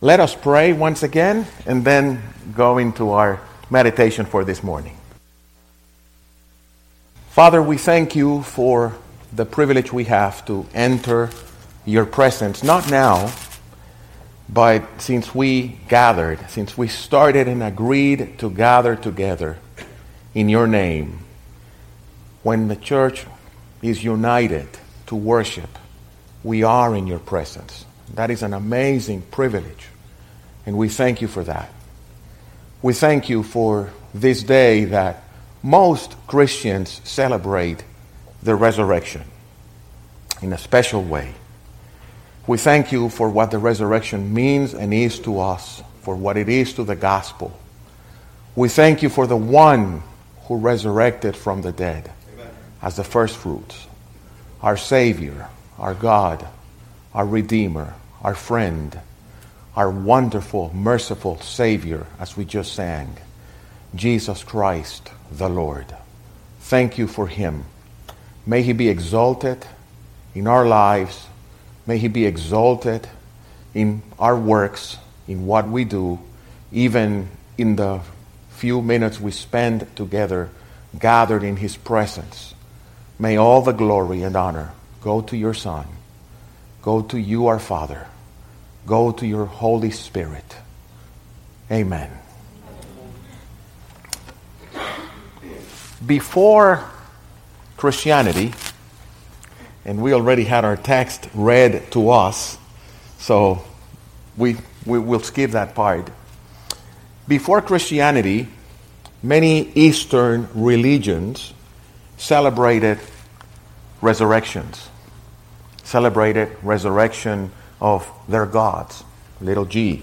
Let us pray once again and then go into our meditation for this morning. Father, we thank you for the privilege we have to enter your presence, not now, but since we gathered, since we started and agreed to gather together in your name, when the church is united to worship, we are in your presence. That is an amazing privilege, and we thank you for that. We thank you for this day that most Christians celebrate the resurrection in a special way. We thank you for what the resurrection means and is to us, for what it is to the gospel. We thank you for the one who resurrected from the dead Amen. as the first fruits, our Savior, our God, our Redeemer, our friend, our wonderful, merciful Savior, as we just sang, Jesus Christ the Lord. Thank you for him. May he be exalted in our lives. May he be exalted in our works, in what we do, even in the few minutes we spend together gathered in his presence. May all the glory and honor go to your Son, go to you, our Father, go to your Holy Spirit. Amen. before Christianity, and we already had our text read to us, so we, we will skip that part. Before Christianity, many Eastern religions celebrated resurrections, celebrated resurrection of their gods, little g.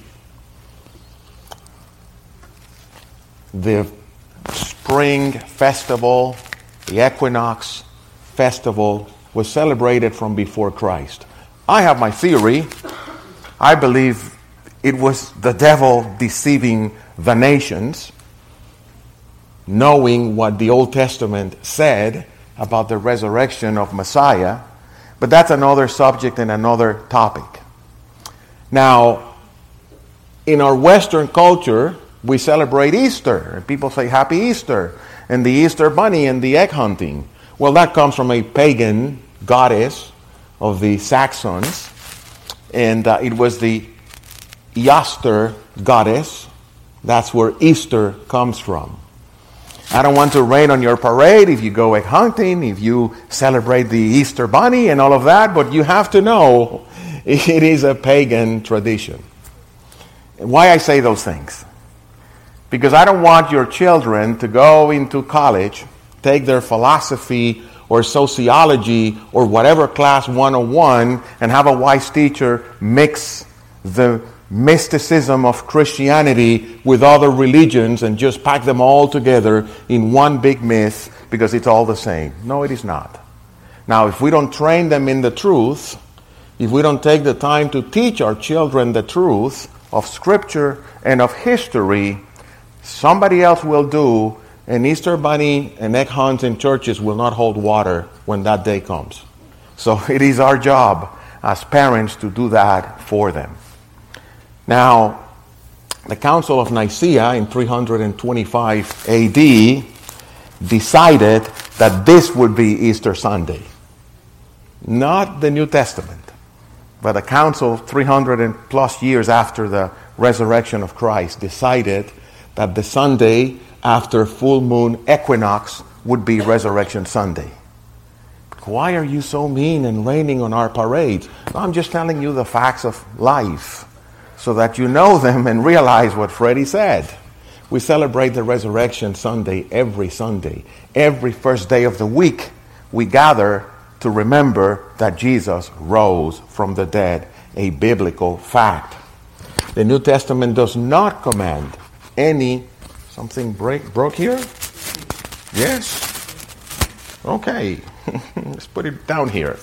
The spring festival, the equinox festival, was celebrated from before Christ. I have my theory. I believe it was the devil deceiving the nations, knowing what the Old Testament said about the resurrection of Messiah. But that's another subject and another topic. Now, in our Western culture, we celebrate Easter, and people say Happy Easter, and the Easter bunny and the egg hunting. Well, that comes from a pagan goddess of the Saxons, and uh, it was the Yaster goddess. That's where Easter comes from. I don't want to rain on your parade if you go egg hunting, if you celebrate the Easter bunny and all of that, but you have to know it is a pagan tradition. Why I say those things? Because I don't want your children to go into college, take their philosophy or sociology or whatever class 101 and have a wise teacher mix the mysticism of Christianity with other religions and just pack them all together in one big myth because it's all the same. No, it is not. Now, if we don't train them in the truth, if we don't take the time to teach our children the truth of Scripture and of history, Somebody else will do, and Easter bunny and egg hunts in churches will not hold water when that day comes. So it is our job as parents to do that for them. Now, the Council of Nicaea in 325 AD decided that this would be Easter Sunday. Not the New Testament, but the Council 300 and plus years after the resurrection of Christ decided that the Sunday after full moon equinox would be Resurrection Sunday. Why are you so mean and raining on our parades? I'm just telling you the facts of life so that you know them and realize what Freddie said. We celebrate the Resurrection Sunday every Sunday. Every first day of the week, we gather to remember that Jesus rose from the dead, a biblical fact. The New Testament does not command any something break broke here? Yes. Okay. Let's put it down here.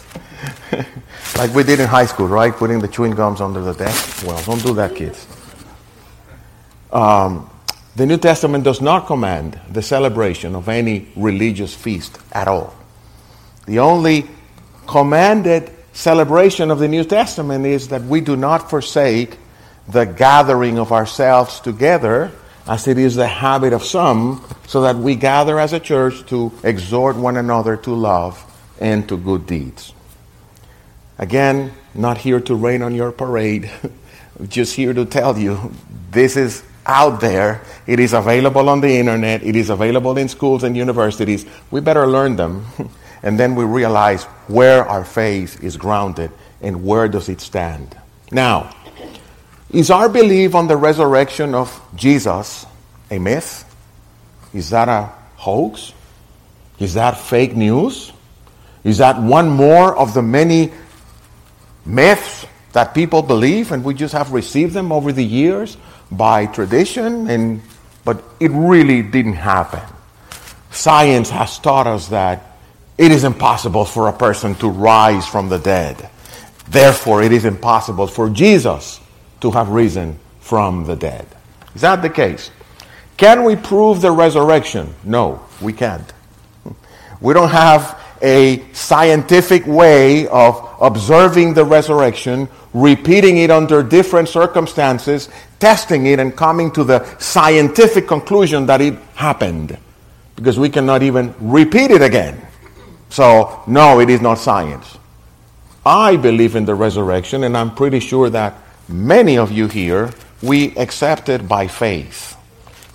like we did in high school, right? Putting the chewing gums under the desk. Well, don't do that, kids. Um, the New Testament does not command the celebration of any religious feast at all. The only commanded celebration of the New Testament is that we do not forsake the gathering of ourselves together, as it is the habit of some, so that we gather as a church to exhort one another to love and to good deeds. Again, not here to rain on your parade, just here to tell you this is out there. It is available on the internet. It is available in schools and universities. We better learn them. and then we realize where our faith is grounded and where does it stand. Now, is our belief on the resurrection of Jesus a myth? Is that a hoax? Is that fake news? Is that one more of the many myths that people believe and we just have received them over the years by tradition and but it really didn't happen. Science has taught us that it is impossible for a person to rise from the dead. Therefore, it is impossible for Jesus to have risen from the dead. Is that the case? Can we prove the resurrection? No, we can't. We don't have a scientific way of observing the resurrection, repeating it under different circumstances, testing it, and coming to the scientific conclusion that it happened. Because we cannot even repeat it again. So, no, it is not science. I believe in the resurrection, and I'm pretty sure that many of you here, we accept it by faith.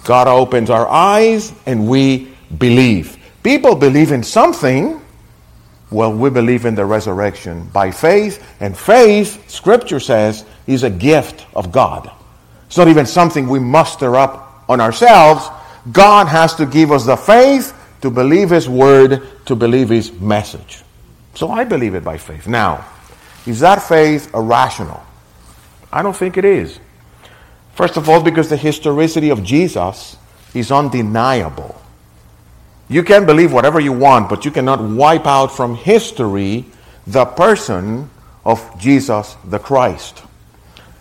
God opens our eyes, and we believe. People believe in something, well, we believe in the resurrection by faith, and faith, Scripture says, is a gift of God. It's not even something we muster up on ourselves. God has to give us the faith to believe His word, to believe His message. So I believe it by faith. Now, is that faith irrational? I don't think it is. First of all, because the historicity of Jesus is undeniable. You can believe whatever you want, but you cannot wipe out from history the person of Jesus the Christ.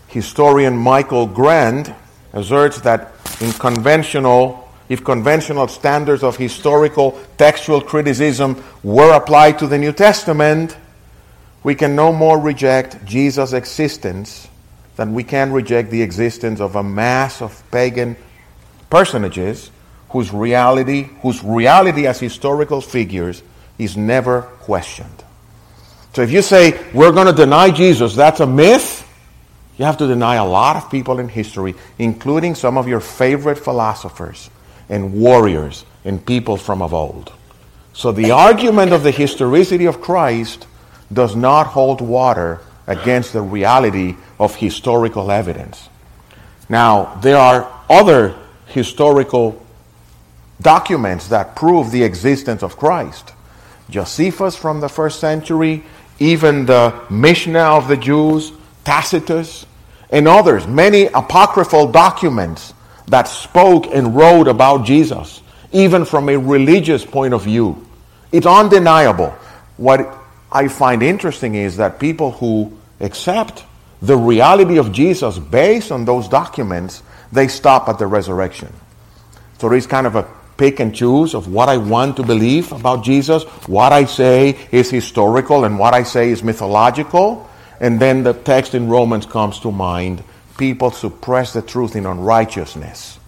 Historian Michael Grant asserts that in conventional, if conventional standards of historical textual criticism were applied to the New Testament, we can no more reject Jesus' existence than we can reject the existence of a mass of pagan personages whose reality, whose reality as historical figures is never questioned. So if you say we're going to deny Jesus, that's a myth. You have to deny a lot of people in history, including some of your favorite philosophers and warriors and people from of old. So the argument of the historicity of Christ does not hold water against the reality of historical evidence. Now, there are other historical documents that prove the existence of Christ. Josephus from the first century, even the Mishnah of the Jews, Tacitus, and others, many apocryphal documents that spoke and wrote about Jesus, even from a religious point of view. It's undeniable. What I find interesting is that people who accept the reality of Jesus based on those documents, they stop at the resurrection. So is kind of a pick and choose of what I want to believe about Jesus, what I say is historical and what I say is mythological. And then the text in Romans comes to mind. People suppress the truth in unrighteousness.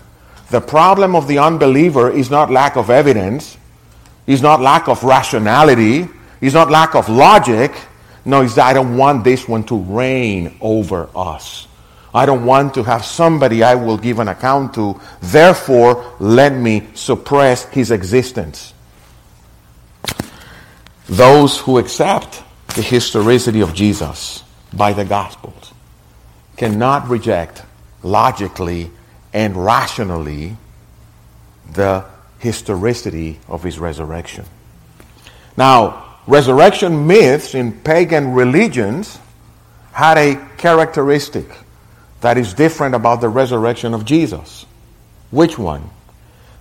The problem of the unbeliever is not lack of evidence, is not lack of rationality, is not lack of logic. No, it's that I don't want this one to reign over us. I don't want to have somebody I will give an account to. Therefore, let me suppress his existence. Those who accept the historicity of Jesus by the Gospels cannot reject logically and rationally the historicity of his resurrection. Now, resurrection myths in pagan religions had a characteristic that is different about the resurrection of Jesus. Which one?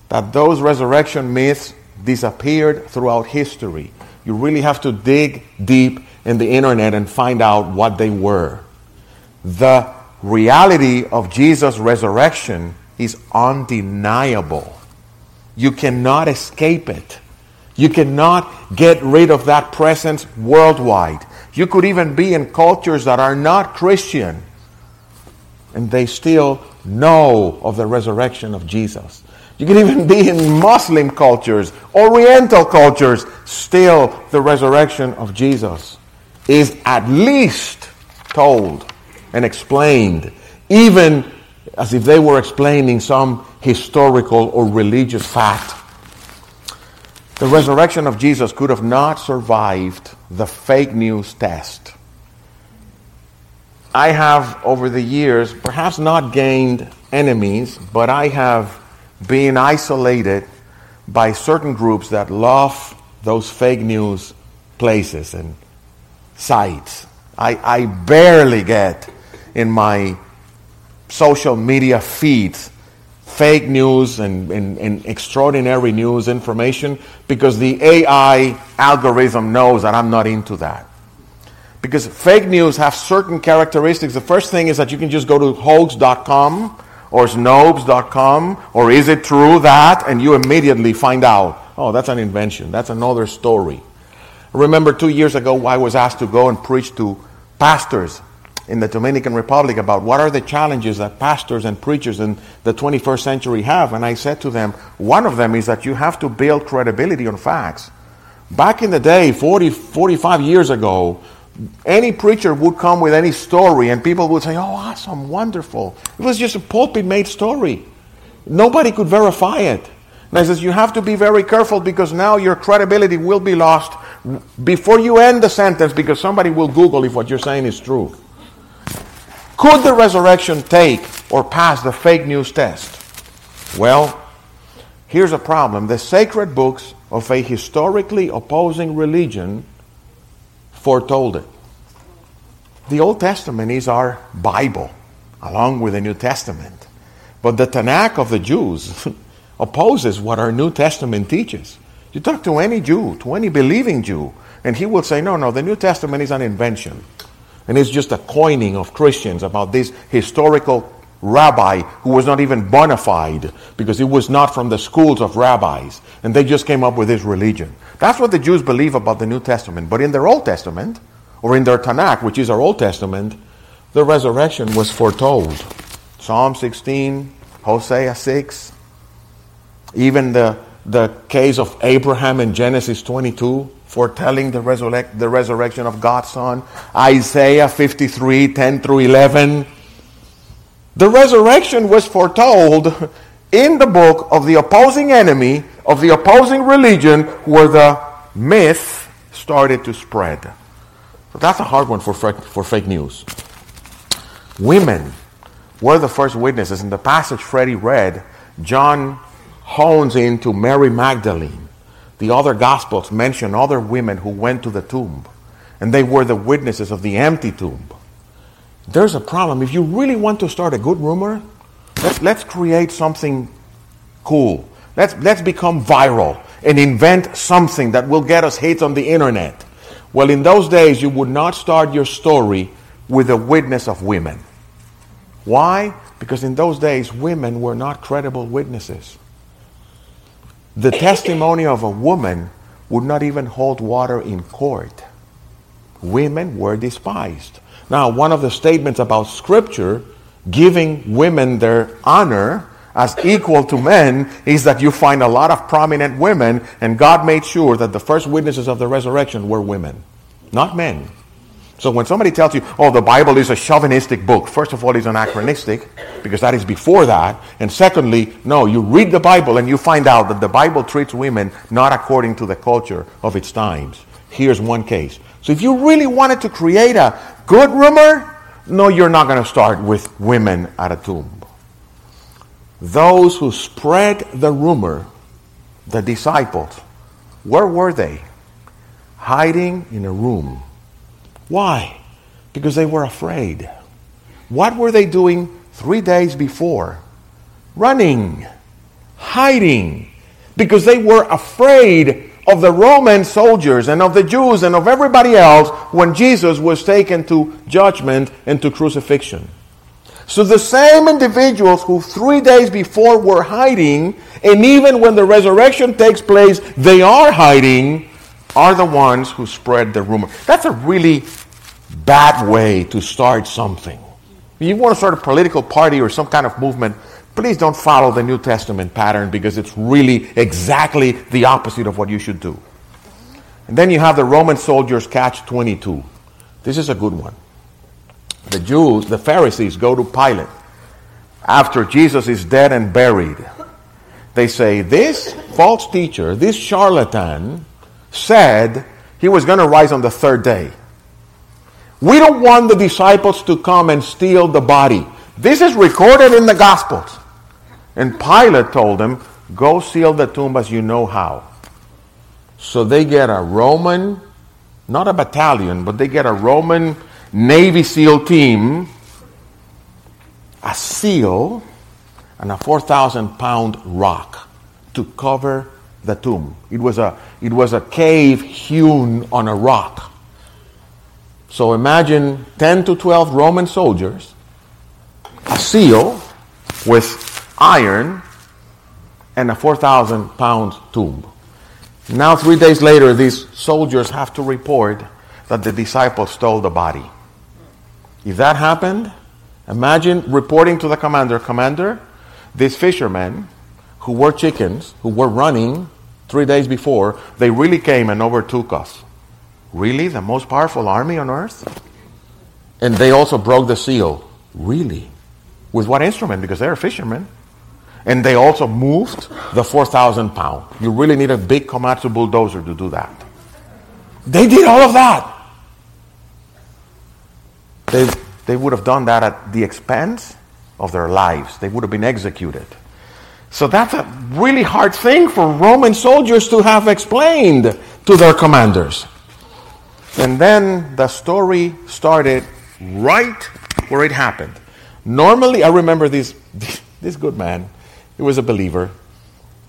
That those resurrection myths disappeared throughout history. You really have to dig deep in the internet and find out what they were. The reality of Jesus' resurrection is undeniable. You cannot escape it. You cannot get rid of that presence worldwide. You could even be in cultures that are not Christian and they still know of the resurrection of Jesus. You can even be in Muslim cultures, Oriental cultures, still the resurrection of Jesus is at least told and explained, even as if they were explaining some historical or religious fact. The resurrection of Jesus could have not survived the fake news test. I have, over the years, perhaps not gained enemies, but I have been isolated by certain groups that love those fake news places and sites. I, I barely get in my social media feeds fake news and, and, and, extraordinary news information because the AI algorithm knows that I'm not into that. Because fake news have certain characteristics. The first thing is that you can just go to hoax.com or snopes.com or is it true that and you immediately find out oh that's an invention that's another story remember two years ago i was asked to go and preach to pastors in the dominican republic about what are the challenges that pastors and preachers in the 21st century have and i said to them one of them is that you have to build credibility on facts back in the day 40 45 years ago any preacher would come with any story and people would say, Oh, awesome, wonderful. It was just a pulpit made story. Nobody could verify it. And I says, You have to be very careful because now your credibility will be lost before you end the sentence because somebody will Google if what you're saying is true. Could the resurrection take or pass the fake news test? Well, here's a problem. The sacred books of a historically opposing religion foretold it. The Old Testament is our Bible, along with the New Testament. But the Tanakh of the Jews opposes what our New Testament teaches. You talk to any Jew, to any believing Jew, and he will say, no, no, the New Testament is an invention. And it's just a coining of Christians about this historical rabbi who was not even bona fide because he was not from the schools of rabbis. And they just came up with this religion. That's what the Jews believe about the New Testament. But in their Old Testament, or in their Tanakh, which is our Old Testament, the resurrection was foretold. Psalm 16, Hosea 6, even the, the case of Abraham in Genesis 22, foretelling the, resurrect, the resurrection of God's Son. Isaiah 53, 10 through 11. The resurrection was foretold in the book of the opposing enemy of the opposing religion where the myth started to spread. So that's a hard one for, for fake news. Women were the first witnesses. In the passage Freddie read, John hones into Mary Magdalene. The other Gospels mention other women who went to the tomb, and they were the witnesses of the empty tomb. There's a problem. If you really want to start a good rumor, let's, let's create something cool. Let's, let's become viral and invent something that will get us hits on the internet. Well, in those days, you would not start your story with a witness of women. Why? Because in those days, women were not credible witnesses. The testimony of a woman would not even hold water in court. Women were despised. Now, one of the statements about Scripture giving women their honor as equal to men is that you find a lot of prominent women, and God made sure that the first witnesses of the resurrection were women, not men. So when somebody tells you, oh, the Bible is a chauvinistic book, first of all, it's anachronistic, because that is before that. And secondly, no, you read the Bible and you find out that the Bible treats women not according to the culture of its times. Here's one case. So if you really wanted to create a good rumor, no, you're not going to start with women at a tomb. Those who spread the rumor, the disciples, where were they? Hiding in a room. Why? Because they were afraid. What were they doing three days before? Running, hiding, because they were afraid of the Roman soldiers and of the Jews and of everybody else when Jesus was taken to judgment and to crucifixion. So the same individuals who three days before were hiding, and even when the resurrection takes place, they are hiding, are the ones who spread the rumor. That's a really bad way to start something. If you want to start a political party or some kind of movement, please don't follow the New Testament pattern because it's really exactly the opposite of what you should do. And then you have the Roman soldiers catch 22. This is a good one. The Jews, the Pharisees, go to Pilate after Jesus is dead and buried. They say, This false teacher, this charlatan, said he was going to rise on the third day. We don't want the disciples to come and steal the body. This is recorded in the Gospels. And Pilate told them, Go seal the tomb as you know how. So they get a Roman, not a battalion, but they get a Roman Navy SEAL team, a seal, and a 4,000 pound rock to cover the tomb. It was, a, it was a cave hewn on a rock. So imagine 10 to 12 Roman soldiers, a seal with iron, and a 4,000 pound tomb. Now, three days later, these soldiers have to report that the disciples stole the body. If that happened, imagine reporting to the commander Commander, these fishermen who were chickens, who were running three days before, they really came and overtook us. Really? The most powerful army on earth? And they also broke the seal. Really? With what instrument? Because they're fishermen. And they also moved the 4,000 pound. You really need a big Komatsu bulldozer to do that. They did all of that. They, they would have done that at the expense of their lives. They would have been executed. So that's a really hard thing for Roman soldiers to have explained to their commanders. And then the story started right where it happened. Normally, I remember this, this good man, he was a believer,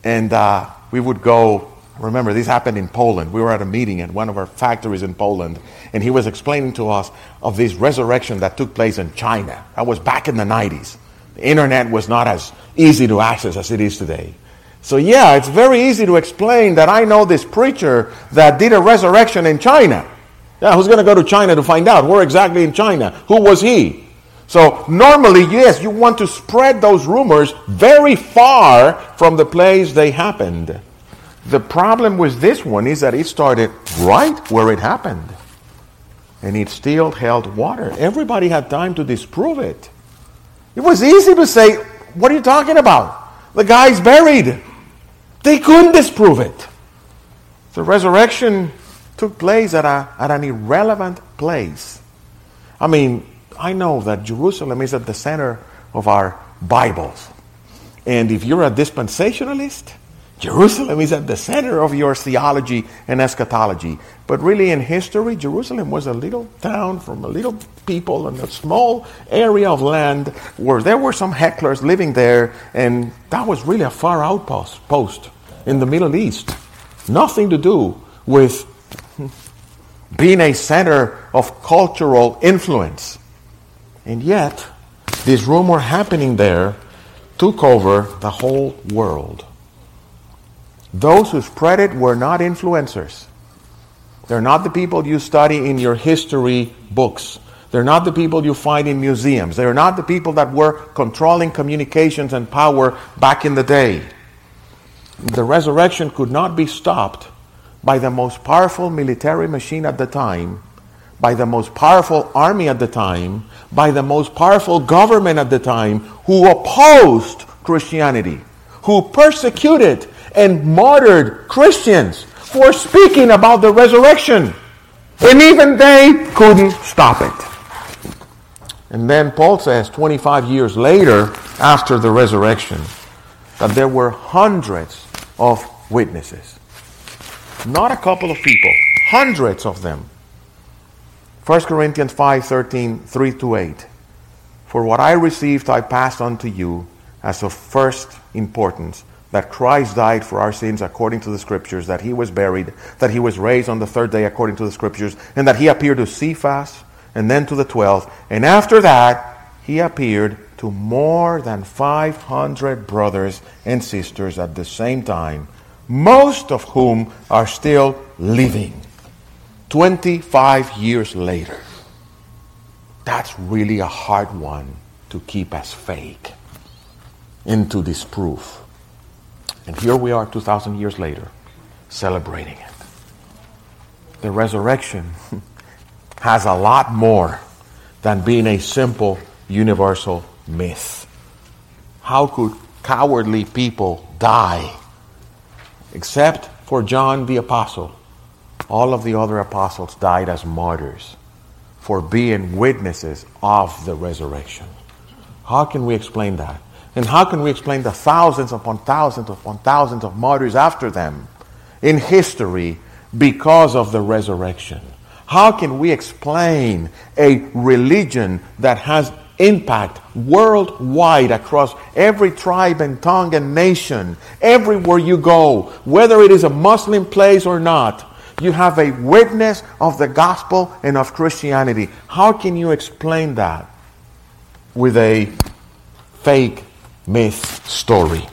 and uh, we would go. Remember, this happened in Poland. We were at a meeting at one of our factories in Poland, and he was explaining to us of this resurrection that took place in China. That was back in the 90s. The internet was not as easy to access as it is today. So, yeah, it's very easy to explain that I know this preacher that did a resurrection in China. Yeah, who's going to go to China to find out? Where exactly in China? Who was he? So, normally, yes, you want to spread those rumors very far from the place they happened. The problem with this one is that it started right where it happened. And it still held water. Everybody had time to disprove it. It was easy to say, What are you talking about? The guy's buried. They couldn't disprove it. The resurrection took place at, a, at an irrelevant place. I mean, I know that Jerusalem is at the center of our Bibles. And if you're a dispensationalist, Jerusalem is at the center of your theology and eschatology. But really, in history, Jerusalem was a little town from a little people in a small area of land where there were some hecklers living there, and that was really a far outpost post in the Middle East. Nothing to do with being a center of cultural influence. And yet, this rumor happening there took over the whole world. Those who spread it were not influencers. They're not the people you study in your history books. They're not the people you find in museums. They're not the people that were controlling communications and power back in the day. The resurrection could not be stopped by the most powerful military machine at the time, by the most powerful army at the time, by the most powerful government at the time who opposed Christianity, who persecuted and martyred Christians for speaking about the resurrection. And even they couldn't stop it. And then Paul says 25 years later, after the resurrection, that there were hundreds of witnesses. Not a couple of people, hundreds of them. 1 Corinthians 5 13, 3 to 8. For what I received, I passed on to you as of first importance that Christ died for our sins according to the Scriptures, that he was buried, that he was raised on the third day according to the Scriptures, and that he appeared to Cephas and then to the twelve. And after that, he appeared to more than 500 brothers and sisters at the same time, most of whom are still living 25 years later. that's really a hard one to keep as fake into disproof. And here we are 2,000 years later, celebrating it. The resurrection has a lot more than being a simple universal myth. How could cowardly people die? Except for John the Apostle. All of the other apostles died as martyrs for being witnesses of the resurrection. How can we explain that? And how can we explain the thousands upon thousands upon thousands of martyrs after them in history because of the resurrection? How can we explain a religion that has impact worldwide across every tribe and tongue and nation, everywhere you go, whether it is a Muslim place or not? You have a witness of the gospel and of Christianity. How can you explain that with a fake myth story?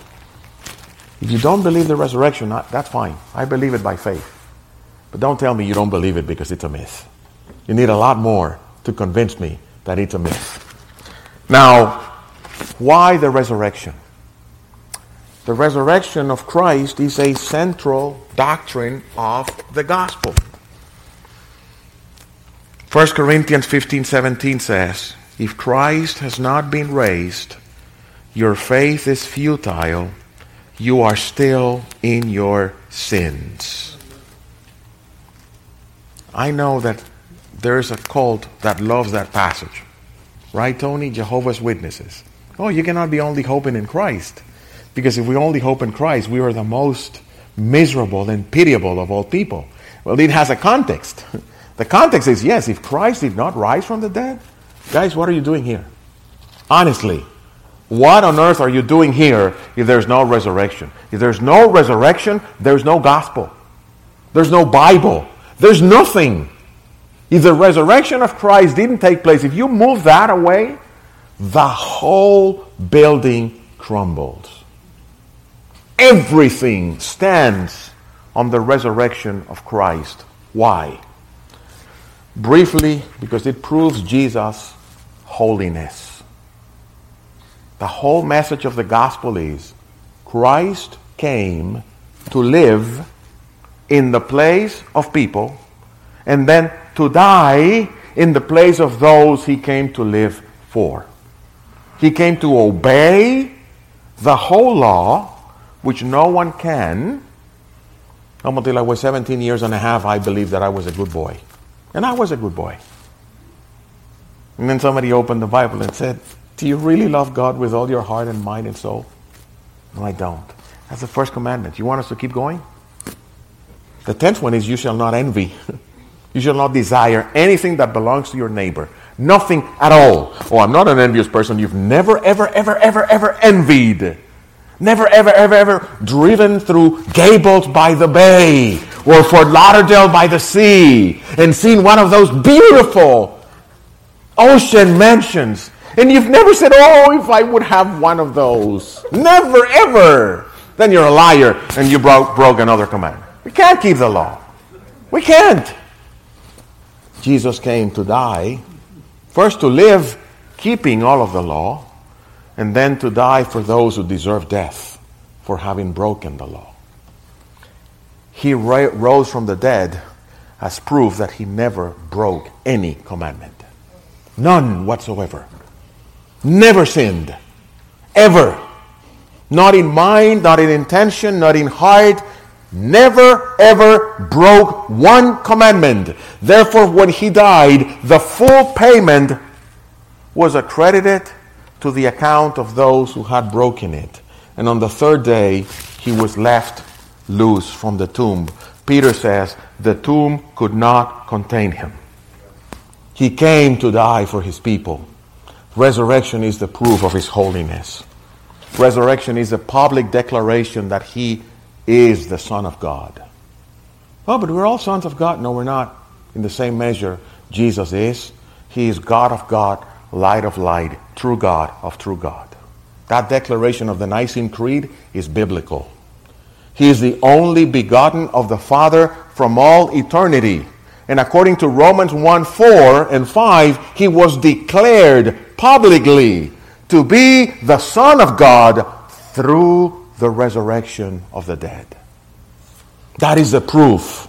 If you don't believe the resurrection, that's fine. I believe it by faith. But don't tell me you don't believe it because it's a myth. You need a lot more to convince me that it's a myth. Now, why the resurrection? The resurrection of Christ is a central doctrine of the gospel. 1 Corinthians 15 17 says, If Christ has not been raised, your faith is futile, you are still in your sins. I know that there's a cult that loves that passage. Right, Tony? Jehovah's Witnesses. Oh, you cannot be only hoping in Christ. Because if we only hope in Christ, we are the most miserable and pitiable of all people. Well, it has a context. The context is yes, if Christ did not rise from the dead, guys, what are you doing here? Honestly, what on earth are you doing here if there's no resurrection? If there's no resurrection, there's no gospel. There's no Bible. There's nothing. If the resurrection of Christ didn't take place, if you move that away, the whole building crumbles. Everything stands on the resurrection of Christ. Why? Briefly, because it proves Jesus' holiness. The whole message of the gospel is Christ came to live in the place of people and then to die in the place of those he came to live for. He came to obey the whole law which no one can. Up until I was 17 years and a half, I believed that I was a good boy. And I was a good boy. And then somebody opened the Bible and said, Do you really love God with all your heart and mind and soul? No, I don't. That's the first commandment. You want us to keep going? The tenth one is, You shall not envy. you shall not desire anything that belongs to your neighbor. Nothing at all. Oh, I'm not an envious person. You've never, ever, ever, ever, ever envied Never, ever, ever, ever driven through Gables by the bay or Fort Lauderdale by the sea and seen one of those beautiful ocean mansions. And you've never said, Oh, if I would have one of those. Never, ever. Then you're a liar and you broke, broke another command. We can't keep the law. We can't. Jesus came to die, first to live keeping all of the law, and then to die for those who deserve death for having broken the law. He ra- rose from the dead as proof that he never broke any commandment. None whatsoever. Never sinned. Ever. Not in mind, not in intention, not in heart. Never ever broke one commandment. Therefore, when he died, the full payment was accredited to the account of those who had broken it. And on the third day, he was left loose from the tomb. Peter says the tomb could not contain him. He came to die for his people. Resurrection is the proof of his holiness. Resurrection is a public declaration that he is the Son of God. Oh, but we're all sons of God. No, we're not. In the same measure, Jesus is. He is God of God, light of light, true God of true God. That declaration of the Nicene Creed is biblical. He is the only begotten of the Father from all eternity. And according to Romans 1 4 and 5, he was declared publicly to be the Son of God through the resurrection of the dead. That is the proof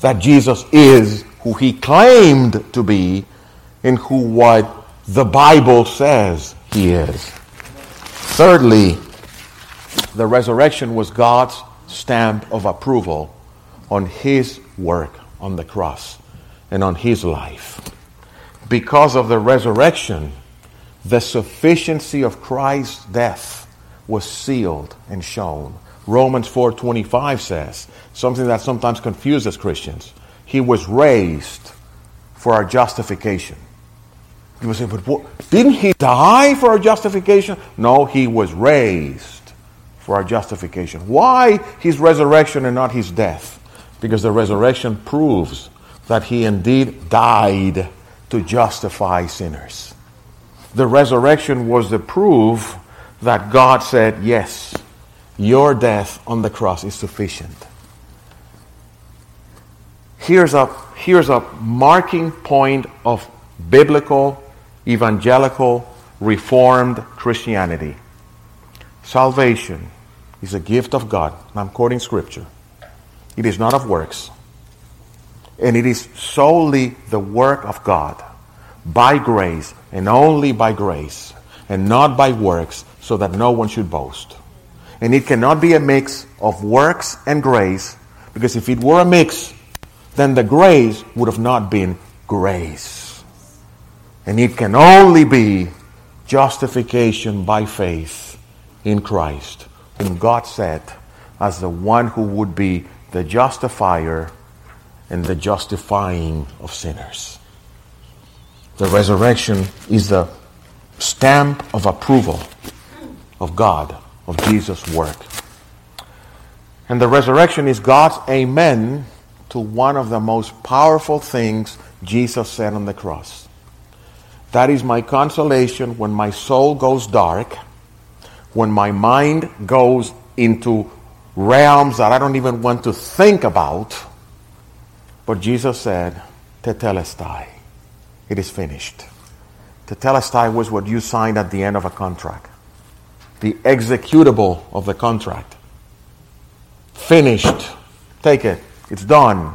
that Jesus is who he claimed to be and who what the Bible says he is. Thirdly, the resurrection was God's stamp of approval on his work on the cross and on his life. Because of the resurrection, the sufficiency of Christ's death was sealed and shown. Romans 4:25 says, something that sometimes confuses Christians. He was raised for our justification. You say, but what, didn't he die for our justification? No, he was raised for our justification. Why his resurrection and not his death? Because the resurrection proves that he indeed died to justify sinners. The resurrection was the proof that God said, Yes, your death on the cross is sufficient. Here's a, here's a marking point of biblical, evangelical, reformed Christianity. Salvation is a gift of God. I'm quoting scripture. It is not of works. And it is solely the work of God by grace and only by grace and not by works so that no one should boast. And it cannot be a mix of works and grace because if it were a mix, then the grace would have not been grace. And it can only be justification by faith in Christ, whom God set as the one who would be the justifier and the justifying of sinners. The resurrection is the stamp of approval of God, of Jesus' work. And the resurrection is God's amen to one of the most powerful things Jesus said on the cross. That is my consolation when my soul goes dark, when my mind goes into realms that I don't even want to think about but Jesus said, Tetelestai, it is finished. Tetelestai was what you signed at the end of a contract, the executable of the contract. Finished. Take it. It's done.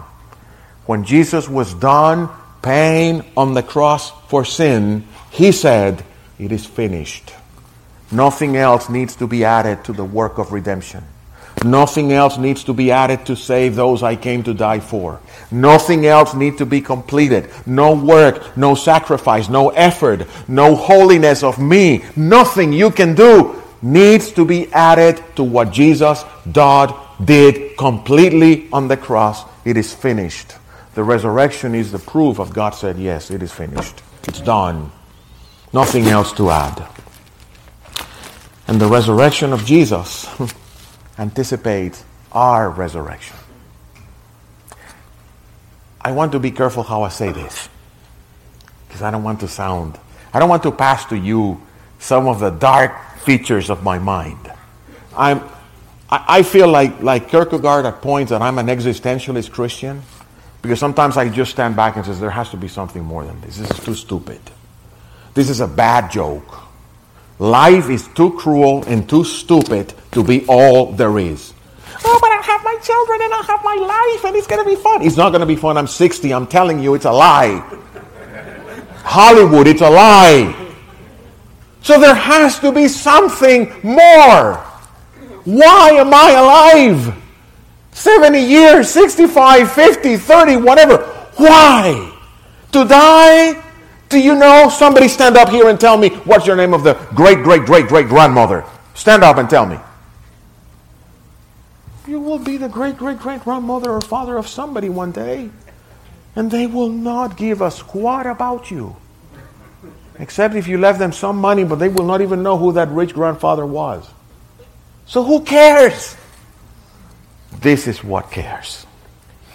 When Jesus was done paying on the cross for sin, he said, It is finished. Nothing else needs to be added to the work of redemption. Nothing else needs to be added to save those I came to die for. Nothing else needs to be completed. No work, no sacrifice, no effort, no holiness of me. Nothing you can do needs to be added to what Jesus God did completely on the cross. It is finished. The resurrection is the proof of God said, Yes, it is finished. It's done. Nothing else to add. And the resurrection of Jesus anticipates our resurrection. I want to be careful how I say this because I don't want to sound, I don't want to pass to you some of the dark features of my mind. I'm, I, feel like, like Kierkegaard at points that I'm an existentialist Christian because sometimes I just stand back and says there has to be something more than this. This is too stupid. This is a bad joke. Life is too cruel and too stupid to be all there is. Oh, but I have my children and I have my life and it's going to be fun. It's not going to be fun. I'm 60. I'm telling you, it's a lie. Hollywood, it's a lie. So there has to be something more. Why am I alive? 70 years, 65, 50, 30, whatever. Why? To die do you know? Somebody stand up here and tell me what's your name of the great, great, great, great grandmother. Stand up and tell me. You will be the great, great, great grandmother or father of somebody one day. And they will not give a squat about you. Except if you left them some money, but they will not even know who that rich grandfather was. So who cares? This is what cares.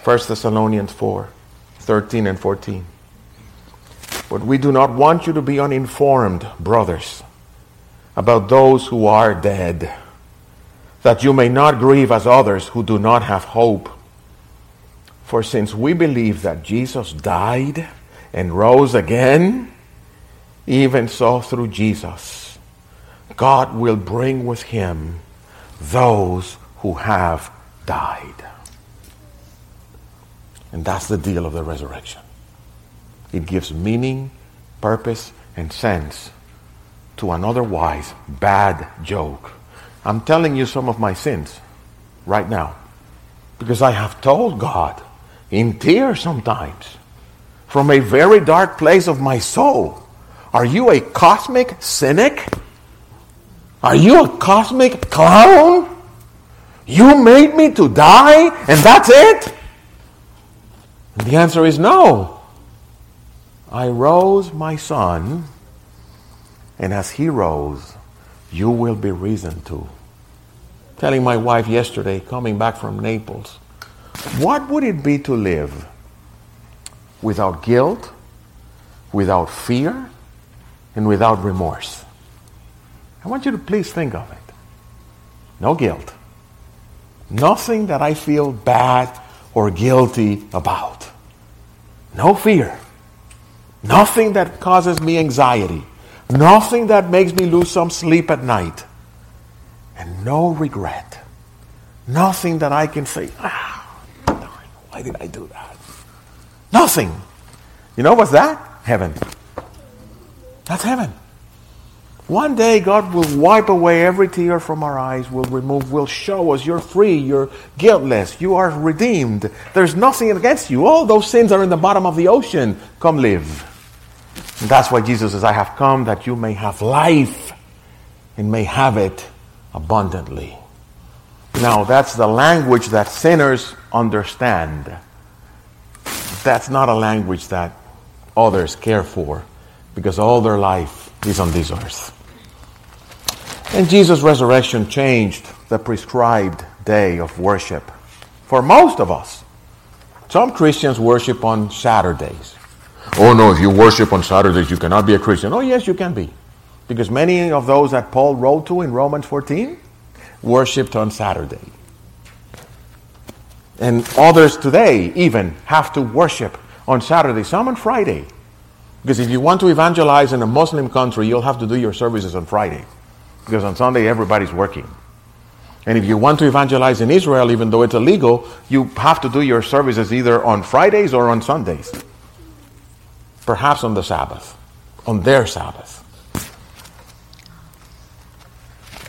1 Thessalonians 4 13 and 14. But we do not want you to be uninformed, brothers, about those who are dead, that you may not grieve as others who do not have hope. For since we believe that Jesus died and rose again, even so through Jesus, God will bring with him those who have died. And that's the deal of the resurrection. It gives meaning, purpose, and sense to an otherwise bad joke. I'm telling you some of my sins right now because I have told God in tears sometimes from a very dark place of my soul. Are you a cosmic cynic? Are you a cosmic clown? You made me to die and that's it? And the answer is no. I rose my son, and as he rose, you will be risen too. Telling my wife yesterday, coming back from Naples, what would it be to live without guilt, without fear, and without remorse? I want you to please think of it. No guilt. Nothing that I feel bad or guilty about. No fear. Nothing that causes me anxiety. Nothing that makes me lose some sleep at night. And no regret. Nothing that I can say, ah, why did I do that? Nothing. You know what's that? Heaven. That's heaven. One day God will wipe away every tear from our eyes, will remove, will show us you're free, you're guiltless, you are redeemed. There's nothing against you. All those sins are in the bottom of the ocean. Come live. And that's why Jesus says, I have come that you may have life and may have it abundantly. Now, that's the language that sinners understand. That's not a language that others care for because all their life is on this earth. And Jesus' resurrection changed the prescribed day of worship for most of us. Some Christians worship on Saturdays. Oh no, if you worship on Saturdays, you cannot be a Christian. Oh, yes, you can be. Because many of those that Paul wrote to in Romans 14 worshiped on Saturday. And others today even have to worship on Saturday, some on Friday. Because if you want to evangelize in a Muslim country, you'll have to do your services on Friday. Because on Sunday, everybody's working. And if you want to evangelize in Israel, even though it's illegal, you have to do your services either on Fridays or on Sundays. Perhaps on the Sabbath, on their Sabbath.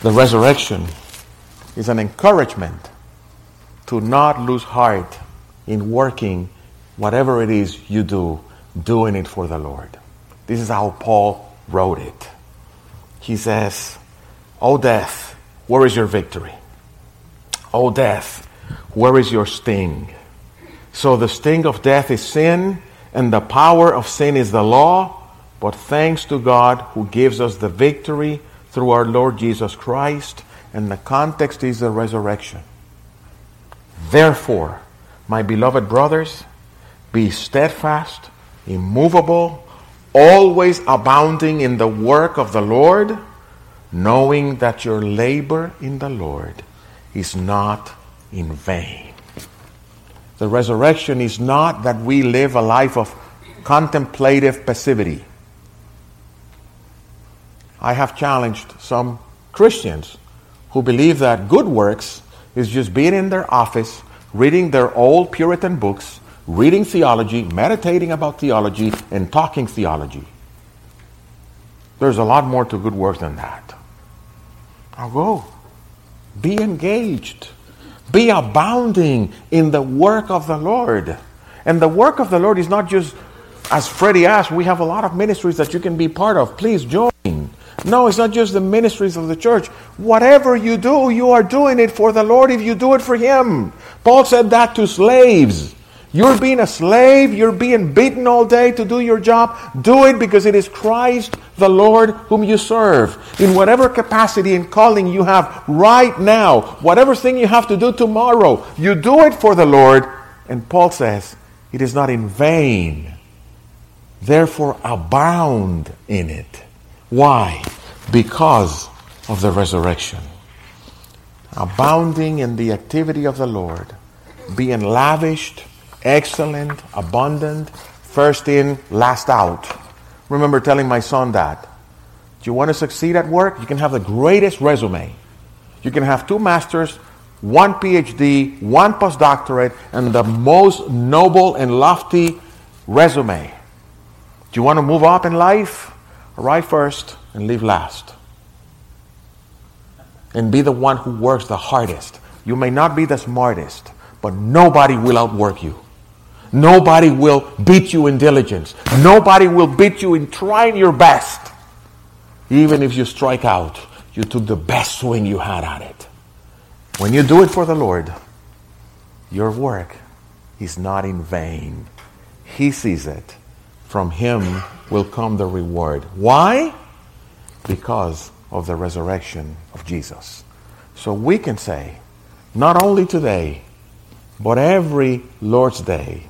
The resurrection is an encouragement to not lose heart in working whatever it is you do doing it for the Lord. This is how Paul wrote it. He says, O death, where is your victory? O death, where is your sting? So the sting of death is sin, and the power of sin is the law. But thanks to God who gives us the victory through our Lord Jesus Christ. And the context is the resurrection. Therefore, my beloved brothers, be steadfast immovable, always abounding in the work of the Lord, knowing that your labor in the Lord is not in vain. The resurrection is not that we live a life of contemplative passivity. I have challenged some Christians who believe that good works is just being in their office, reading their old Puritan books, reading theology, meditating about theology, and talking theology. There's a lot more to good work than that. Now go. Be engaged. Be abounding in the work of the Lord. And the work of the Lord is not just, as Freddie asked, we have a lot of ministries that you can be part of. Please join. No, it's not just the ministries of the church. Whatever you do, you are doing it for the Lord if you do it for Him. Paul said that to slaves. You're being a slave, you're being beaten all day to do your job. Do it because it is Christ the Lord whom you serve. In whatever capacity and calling you have right now, whatever thing you have to do tomorrow, you do it for the Lord. And Paul says, it is not in vain. Therefore, abound in it. Why? Because of the resurrection. Abounding in the activity of the Lord, being lavished excellent, abundant, first in, last out. Remember telling my son that. Do you want to succeed at work? You can have the greatest resume. You can have two masters, one PhD, one postdoctorate, and the most noble and lofty resume. Do you want to move up in life? Arrive first and leave last. And be the one who works the hardest. You may not be the smartest, but nobody will outwork you. Nobody will beat you in diligence. Nobody will beat you in trying your best. Even if you strike out, you took the best swing you had at it. When you do it for the Lord, your work is not in vain. He sees it. From Him will come the reward. Why? Because of the resurrection of Jesus. So we can say, not only today, but every Lord's Day,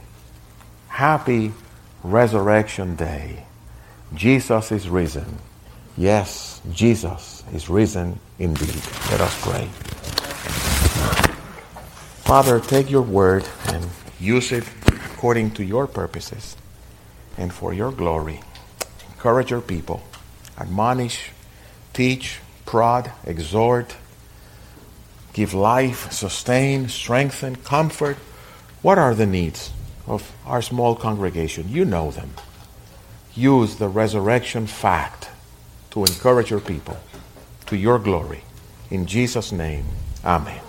Happy Resurrection Day. Jesus is risen. Yes, Jesus is risen indeed. Let us pray. Father, take your word and use it according to your purposes and for your glory. Encourage your people. Admonish, teach, prod, exhort, give life, sustain, strengthen, comfort. What are the needs of our small congregation? You know them. Use the resurrection fact to encourage your people to your glory. In Jesus' name, amen.